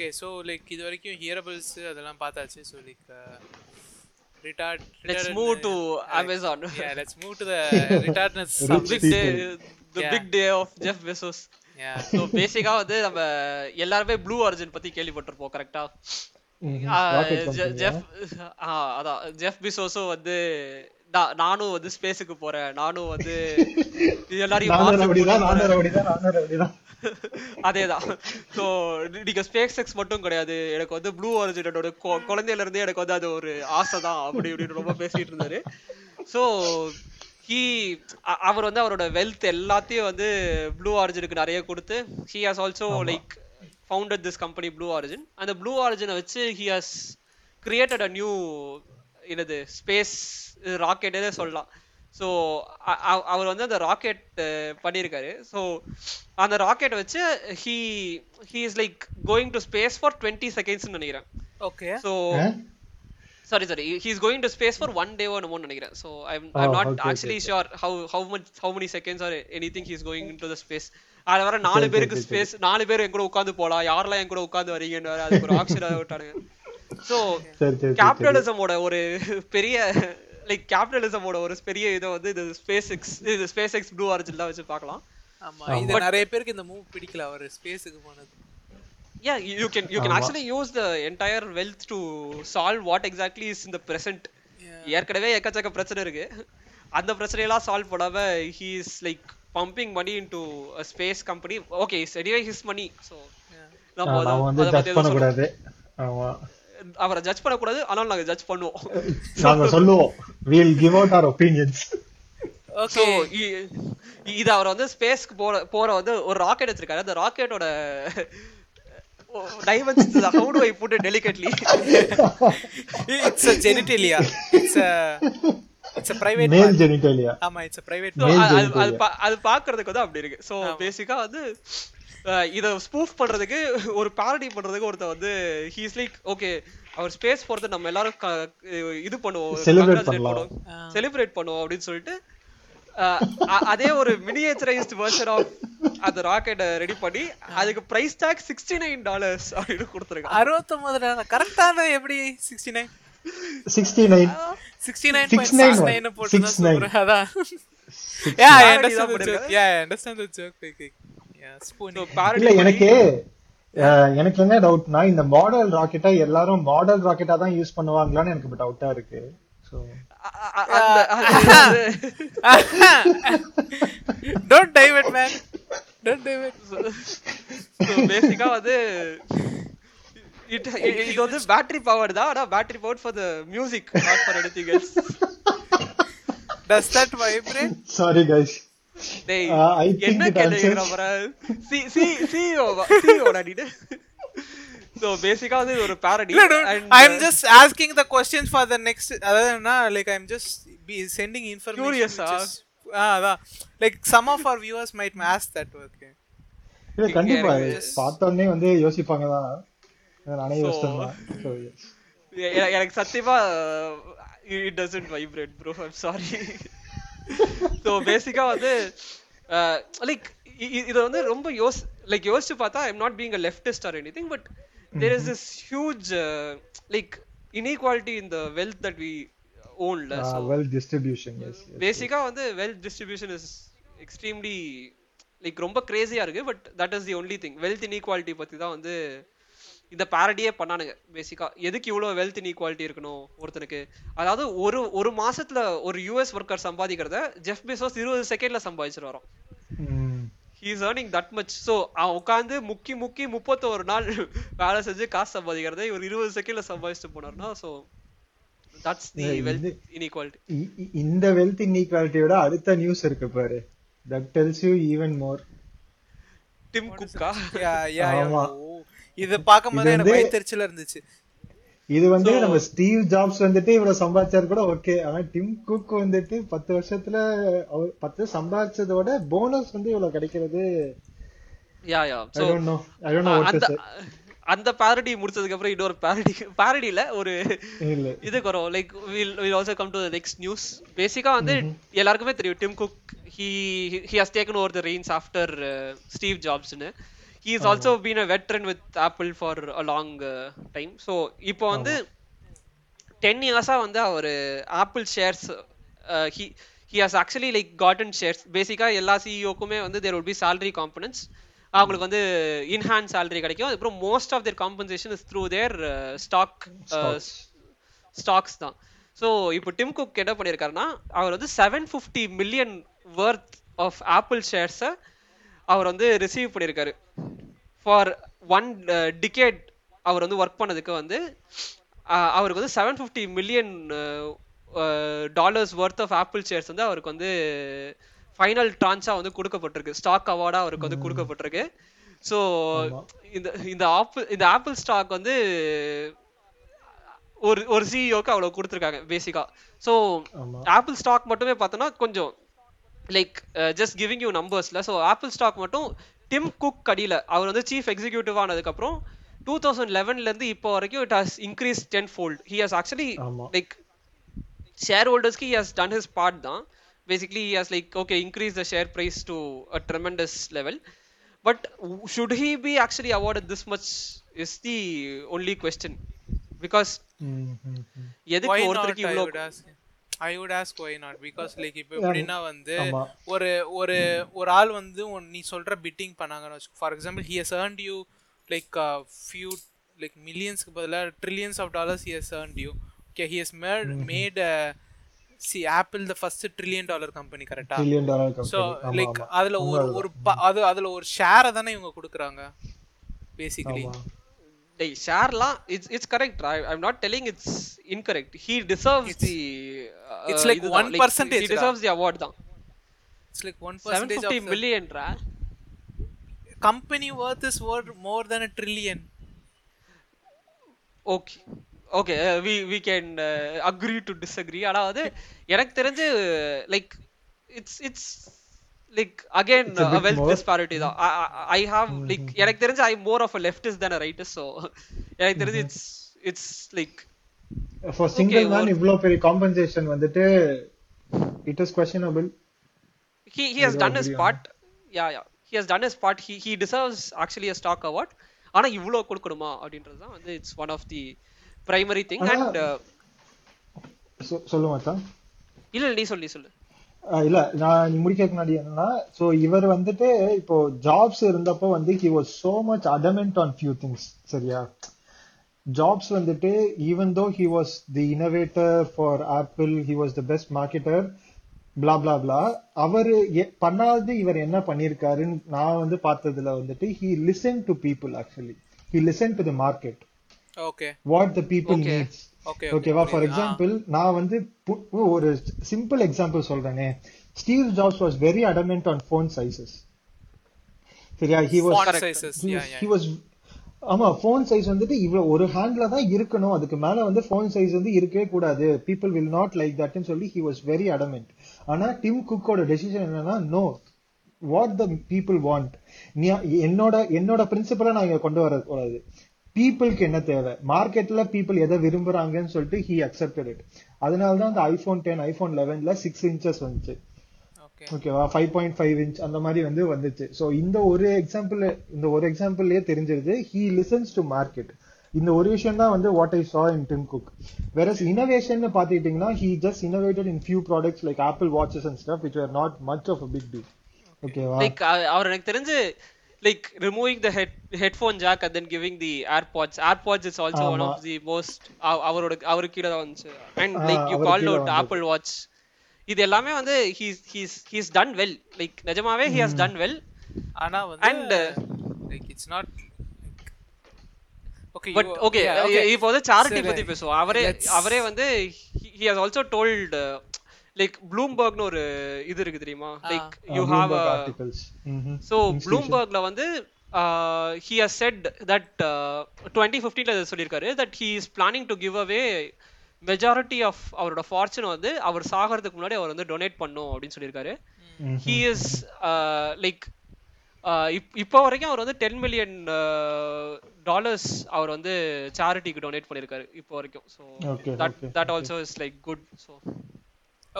Okay so like இது வரைக்கும் hearables அதெல்லாம் பார்த்தாச்சு. So like retard let's move to Amazon yeah let's move to the retardness big day the Yeah. Big day of Jeff Bezos yeah. So பேசிக்கா வந்து நம்ம எல்லாருமே blue origin பத்தி கேள்விப்பட்டிருப்போம் கரெக்டா ஜெஃப் அதான். ஜெஃப் பிசோஸும் வந்து "நா- நானும் வந்து ஸ்பேஸுக்கு போறேன். நானும் வந்து இது எல்லாரையும் அதேதான். ஸோ நீங்க ஸ்பேஸ் எக்ஸ் மட்டும் கிடையாது. எனக்கு வந்து ப்ளூ ஆரிஜினோட குழந்தையில இருந்தே எனக்கு வந்து அது ஒரு ஆசை தான் அப்படி இப்படின்னு ரொம்ப பேசிட்டு இருந்தாரு. ஸோ ஹீ அவர் வந்து அவரோட வெல்த் எல்லாத்தையும் வந்து ப்ளூ ஆரிஜினுக்கு நிறைய கொடுத்து he has also like founded this company Blue Origin அந்த ப்ளூ ஆரிஜினை வச்சு he has created a new என்னது ஸ்பேஸ் ராக்கெட்டே சொல்லலாம். ஸோ அவர் வந்து அந்த ராக்கெட் பண்ணியிருக்காரு ஸோ அந்த ராக்கெட் வச்சு he he is like going to space for twenty செகண்ட்ஸ்னு நினைக்கிறேன். Okay. So sorry sorry he is going to space for one day one நினைக்கிறேன். So I'm I Oh, not okay, actually sure how how much how many seconds are anything he's going to the space அது வர நாலு பேருக்கு space நாலு பேர் என் கூட உட்காந்து போலாம். யாரெல்லாம் என் கூட உட்காந்து வரீங்கன்னு அதுக்கு ஒரு ஆப்ஷன் விட்டானுங்க. ஸோ கேபிட்டலிசமோட ஒரு பெரிய லைக் கேபிட்டலிசமோட ஒரு பெரிய இதை வந்து இது ஸ்பேஸ் எக்ஸ் இது ஸ்பேஸ் எக்ஸ் ப்ளூ ஆரிஜின் தான் வச்சு பார்க்கலாம். ஆமா இது நிறைய பேருக்கு இந்த மூவ் பிடிக்கல அவர் ஸ்பேஸுக்கு போனது. Yeah you you can you can actually use the entire wealth to solve what exactly is in the present. ஏற்கனவே எக்கச்சக்க பிரச்சனை இருக்கு. அந்த பிரச்சனையெல்லாம் சால்வ் பண்ணாம is like pumping money into a space company. Okay it's anyway his money so நம்ம வந்து judge ஆமா. அவரை ஜட்ஜ் பண்ணக்கூடாது ஆனால் நாங்க ஜட்ஜ் பண்ணுவோம். நாங்க சொல்லுவோம். We'll give out our opinions. Okay இது அவர் வந்து ஸ்பேஸ்க்கு போற போற வந்து ஒரு ராக்கெட் வச்சிருக்காரு அந்த ராக்கெட்டோட dimensions how do I put delicately it's a genitalia. It's a it's a private male. Genitalia ஆமா it's a private So, Male அது- அது- பாக்குறதுக்கு வந்து அப்படி இருக்கு. சோ பேசிக்கா வந்து இத ஸ்பூஃப் பண்றதுக்கு ஒரு பாரடி பண்றதுக்கு ஒருத்தன் வந்து ஹீஸ் லைக் ஓகே அவர் ஸ்பேஸ் போறது நம்ம எல்லாரும் இது பண்ணுவோம். செலிப்ரேட் பண்ணுவோம். அப்படின்னு சொல்லிட்டு அதே ஒரு மினியேச்சரைஸ்ட் வெர்ஷன் ஆஃப் அந்த ராக்கெட்டை ரெடி பண்ணி அதுக்கு price tag sixty nine dollars அப்படின்னு கொடுத்துருக்காங்க. அறுபத்தொன்பது கரெக்டான எப்படி sixty nine sixty nine sixty nine 69 point nine போட்டு தான் 69. சொல்றேன். அதான். எனக்கு எனக்கு என்ன டவுட்னா இந்த மாடல் ராக்கெட்டா எல்லாரும் மாடல் ராக்கெட்டா தான் யூஸ் பண்ணுவாங்களான்னு எனக்கு டவுட்டா இருக்கு. சோ அது வந்து- don't divert man. Don't divert பேசிக்கா வந்து it இது வந்து பேட்டரி பவர் தான் ஆனா battery power for the music not for anything else does that vibrate? Sorry guys டேய் Uh, என்ன answers- பர சி சி சிஓ சிஓ நீடு சோ பேசிக்கா வந்து இது ஒரு parody no, dude, and I'm uh, just asking the questions for the next அதாவது like I'm just be sending information Curious, which ah. is- ஆ, அதான் like some of our viewers might ask that okay இல்ல கண்டிப்பா பார்த்தோன்னே வந்து யோசிப்பாங்க தான் நானே So- யோசிச்சேன் எனக்கு சத்தியமா it doesn't vibrate bro I'm sorry so பேசிக்கா வந்து லைக் இது வந்து ரொம்ப யோஸ் லைக் யோசிச்சு பார்த்தா I'm not being a leftist or anything but there is this huge like inequality in the wealth that we ஓன்ல Uh, well distribution yes, yes, yes. பேசிக்கா வந்து wealth distribution is extremely like ரொம்ப கிரேசியா இருக்கு but that is the only thing wealth inequality பத்தி தான் வந்து இந்த பாரடியே பண்ணானுங்க பேசிக்கா எதுக்கு இவ்வளவு வெல்த் இன்இக்வாலிட்டி இருக்கணும் ஒருத்தனுக்கு? அதாவது ஒரு ஒரு மாசத்துல ஒரு யூஎஸ் ஒர்க்கர் சம்பாதிக்கிறத ஜெஃப் பெசோஸ் இருபது செகண்ட்ல சம்பாதிச்சிட்டு வரோம் ம். He is earning that much so அவன் உட்காந்து முக்கி முக்கி முப்பத்தோரு நாள் வேலை செஞ்சு காசு சம்பாதிக்கிறத இவர் இருபது செகண்ட்ல சம்பாதிச்சுட்டு போனார்னா so that's the Yeah, wealth inequality இந்த வெல்த் இன்இக்வாலிட்டியோட அடுத்த நியூஸ் இருக்கு பாரு. That tells you even more Tim குக்கா yeah yeah yeah. ஆமா. ஓ, இது பார்க்கும்போது இது எனக்கு வயிற்றுச்சலா இருந்துச்சு. இது வந்து நம்ம ஸ்டீவ் ஜாப்ஸ் வந்துட்டு இவ்வளவு சம்பாதிச்சாரு கூட ஓகே. ஆனா டிம் குக் வந்துட்டு பத்து வருஷத்துல அவர் பத்து சம்பாதிச்சதோட போனஸ் வந்து இவ்வளவு கிடைக்கிறது. Yeah yeah I so don't know I don't know what அந்த பாரடி முடிச்சதுக்கு அப்புறம் இன்னொரு பாரடி பாரடியில ஒரு இல்ல. இதுக்கு வரும். Like will will also come to next news basically வந்து எல்லாருக்குமே தெரியும். Tim Cook he he has taken over the reins after Steve ஜாப்ஸ்னு also been a veteran with apple for a long uh, time. So இப்போ வந்து ten இயர்ஸா வந்து அவர் Apple shares he he has actually like gotten shares basically எல்லா சிஇஓக்குமே வந்து there will be salary components அவங்களுக்கு வந்து in hand salary கிடைக்கும். அப்புறம் most of their compensation is through their stock Stocks. Stocks தான். ஸோ இப்போ டிம் குக் என்ன பண்ணியிருக்காருன்னா அவர் வந்து seven fifty million worth of Apple ஷேர்ஸை அவர் வந்து ரிசீவ் பண்ணியிருக்காரு. ஃபார் ஒன் டிகேட் அவர் வந்து ஒர்க் பண்ணதுக்கு வந்து அஹ், அவருக்கு வந்து seven fifty million dollars worth of Apple shares வந்து அவருக்கு வந்து ஃபைனல் ட்ரான்ஸா வந்து கொடுக்கப்பட்டிருக்கு. ஸ்டாக் அவார்டா அவருக்கு வந்து கொடுக்கப்பட்டிருக்கு. ஸோ இந்த இந்த ஆப்பிள் இந்த ஆப்பிள் ஸ்டாக் வந்து ஒரு ஒரு சிஇஓக்கு அவ்வளவு கொடுத்துருக்காங்க பேசிக்கா ஸோ ஆப்பிள் ஸ்டாக் மட்டுமே பார்த்தோன்னா கொஞ்சம் லைக் ஜஸ்ட் கிவிங் யூ நம்பர்ஸ்ல ஸோ ஆப்பிள் ஸ்டாக் மட்டும் டிம் குக் அடியில. அவர் வந்து சீஃப் எக்ஸிக்யூட்டிவ் ஆனதுக்கப்புறம் டூ தௌசண்ட் லெவன்லேருந்து இப்போ வரைக்கும் it has increase ten fold he has actually ஆமா. Like share ஹோல்டர்ஸ்க்கு he has done his part தான். Basically he has like okay increase the share price to a tremendous level but should he be actually award this much is the only question because ம், ம், ம். எதுக்கு why not? ஒருத்தருக்கு I இவ்வளோ I would ask why not? Because like இப்போ எப்படின்னா வந்து. ஒரு ஒரு ஒரு ஆள் வந்து உன் நீ சொல்ற பிட்டிங் பண்ணாங்கன்னு for example he has earned you like few like மில்லியன்ஸ்க்கு பதிலாக trillions of dollars he has earned you. Okay he has made made C Apple the first trillion dollar company கரெக்டா Trillion dollar ஸோ லைக். அதுல ஒரு ஒரு அது அதுல ஒரு ஷேரை தானே இவங்க கொடுக்குறாங்க basically. Hey, ஷேர்லாம் it's it's correct I I'm not telling it's incorrect he deserves the it's like 1% he டா. டிசர்வ்ஸ் தி அவார்ட் தான். It's like one 750 percentage of millionaire company worth is worth more than a trillion okay okay we we can agree to disagree அதாவது எனக்கு தெரிஞ்சு like it's it's like again It's a bit wealth. Disparity தான். I have like எனக்கு தெரிஞ்சு I more of a leftist than a rightist so எனக்கு தெரிஞ்சு it's it's like For single man ஒரு- இவ்ளோ பெரிய compensation வந்துட்டு it is questionable. he he has done his part yeah yeah he has done his part he he deserves actually a stock award ஆனா இவ்ளோ கொடுக்கணுமா அப்படின்றது தான் வந்து it's one of the primary thing ஆனா- அண்ட் சொல்லுங்க மச்சான். இல்ல நீ சொல்லு சொல்லு இல்ல நான் முடிக்கிறதுக்கு முன்னாடி என்னன்னா சோ இவர் வந்துட்டு இப்போ ஜாப்ஸ் இருந்தப்போ வந்து he was so much adamant on few things சரியா ஜாப்ஸ் வந்துட்டு even though he was the innovator for Apple he was the best marketer blah blah blah அவர் பண்ணாதது இவர் என்ன பண்ணிருக்காருன்னு நான் வந்து பார்த்ததுல வந்துட்டு he listened to people actually. He listened to the market. ஓகே what the people Okay. needs. Okay ஓகேவா ஃபார் எக்ஸாம்பிள் நான் வந்து ஒரு சிம்பிள் எக்ஸாம்பிள் சொல்றேனே. Steve Jobs was very adamant on phone sizes சரியா? He was. ஹி வாஸ் ஆமா phone size வந்துட்டு இவ்வளவு ஒரு ஹேண்ட்ல தான் இருக்கணும். அதுக்கு மேல வந்து ஃபோன் சைஸ் வந்து இருக்கவே கூடாது. பீப்புள் வில் நாட் லைக் தட்னு சொல்லி ஹி வாஸ் வெரி அடமெண்ட் ஆனா டிம் குக்கோட டெசிஷன் என்னன்னா know what the people want நீ என்னோட என்னோட பிரின்சிபலை நான் இங்க கொண்டு வரக்கூடாது பீப்புளுக்கு என்ன தேவை? மார்க்கெட்ல பீப்புள் எதை விரும்புறாங்கன்னு சொல்லிட்டு ஹி அக்செப்டட் இட் அதனால தான் அந்த ஐபோன் டென் ஐபோன் லெவன்ல சிக்ஸ் இன்ச்சஸ் வந்துச்சு. ஓகேவா ஃபைவ் பாயிண்ட் ஃபைவ் இன்ச் அந்த மாதிரி வந்து வந்துச்சு. சோ இந்த ஒரு எக்ஸாம்பிள் இந்த ஒரு எக்ஸாம்பிள்லயே தெரிஞ்சிருது. ஹி லிசன்ஸ் டு மார்க்கெட் இந்த ஒரு விஷயம் தான் வந்து what I saw in Tim Cook. Whereas innovation பாத்துக்கிட்டீங்கன்னா just innovated in few products like Apple watches and stuff which were not much of a big deal. ஓகேவா லைக் அவர் எனக்கு தெரிஞ்சு like removing the head headphone jack and then giving the AirPods AirPods is also one. Of the most அவரோட அவருக்கு கீழே தான் வந்துச்சு. And like you called கீழ அவுட். ஆப்பிள் வாட்ச் இது எல்லாமே வந்து he's he's he's done well like நிஜமாவே ஹி ஹஸ் டன் வெல் ஆனா வந்து And, like it's not okay but okay இப்போ வந்து சாரிட்டி சரி. பத்தி பேசுவோம். அவரே அவரே வந்து he has also told like ப்ளூம்பர்க்னு ஒரு இது இருக்கு தெரியுமா? Like you have Institution. ப்ளூம்பர்க்ல வந்து he has said that twenty ஃபிஃப்டீன்ல சொல்லியிருக்காரு that he is planning to give away majority of அவரோட ஃபார்ச்சூன் வந்து அவர் சாகிறதுக்கு முன்னாடி அவர் வந்து டொனேட் பண்ணும் அப்படின்னு சொல்லியிருக்காரு. ஹி இஸ் லைக் இப்போ வரைக்கும் அவர் வந்து டென் மில்லியன் டாலர்ஸ் அவர் வந்து சேரிட்டிக்கு டொனேட் பண்ணியிருக்காரு இப்போ வரைக்கும். So that that also is like good so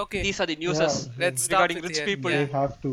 okay these are the newses Let's stop recording rich. People they have to.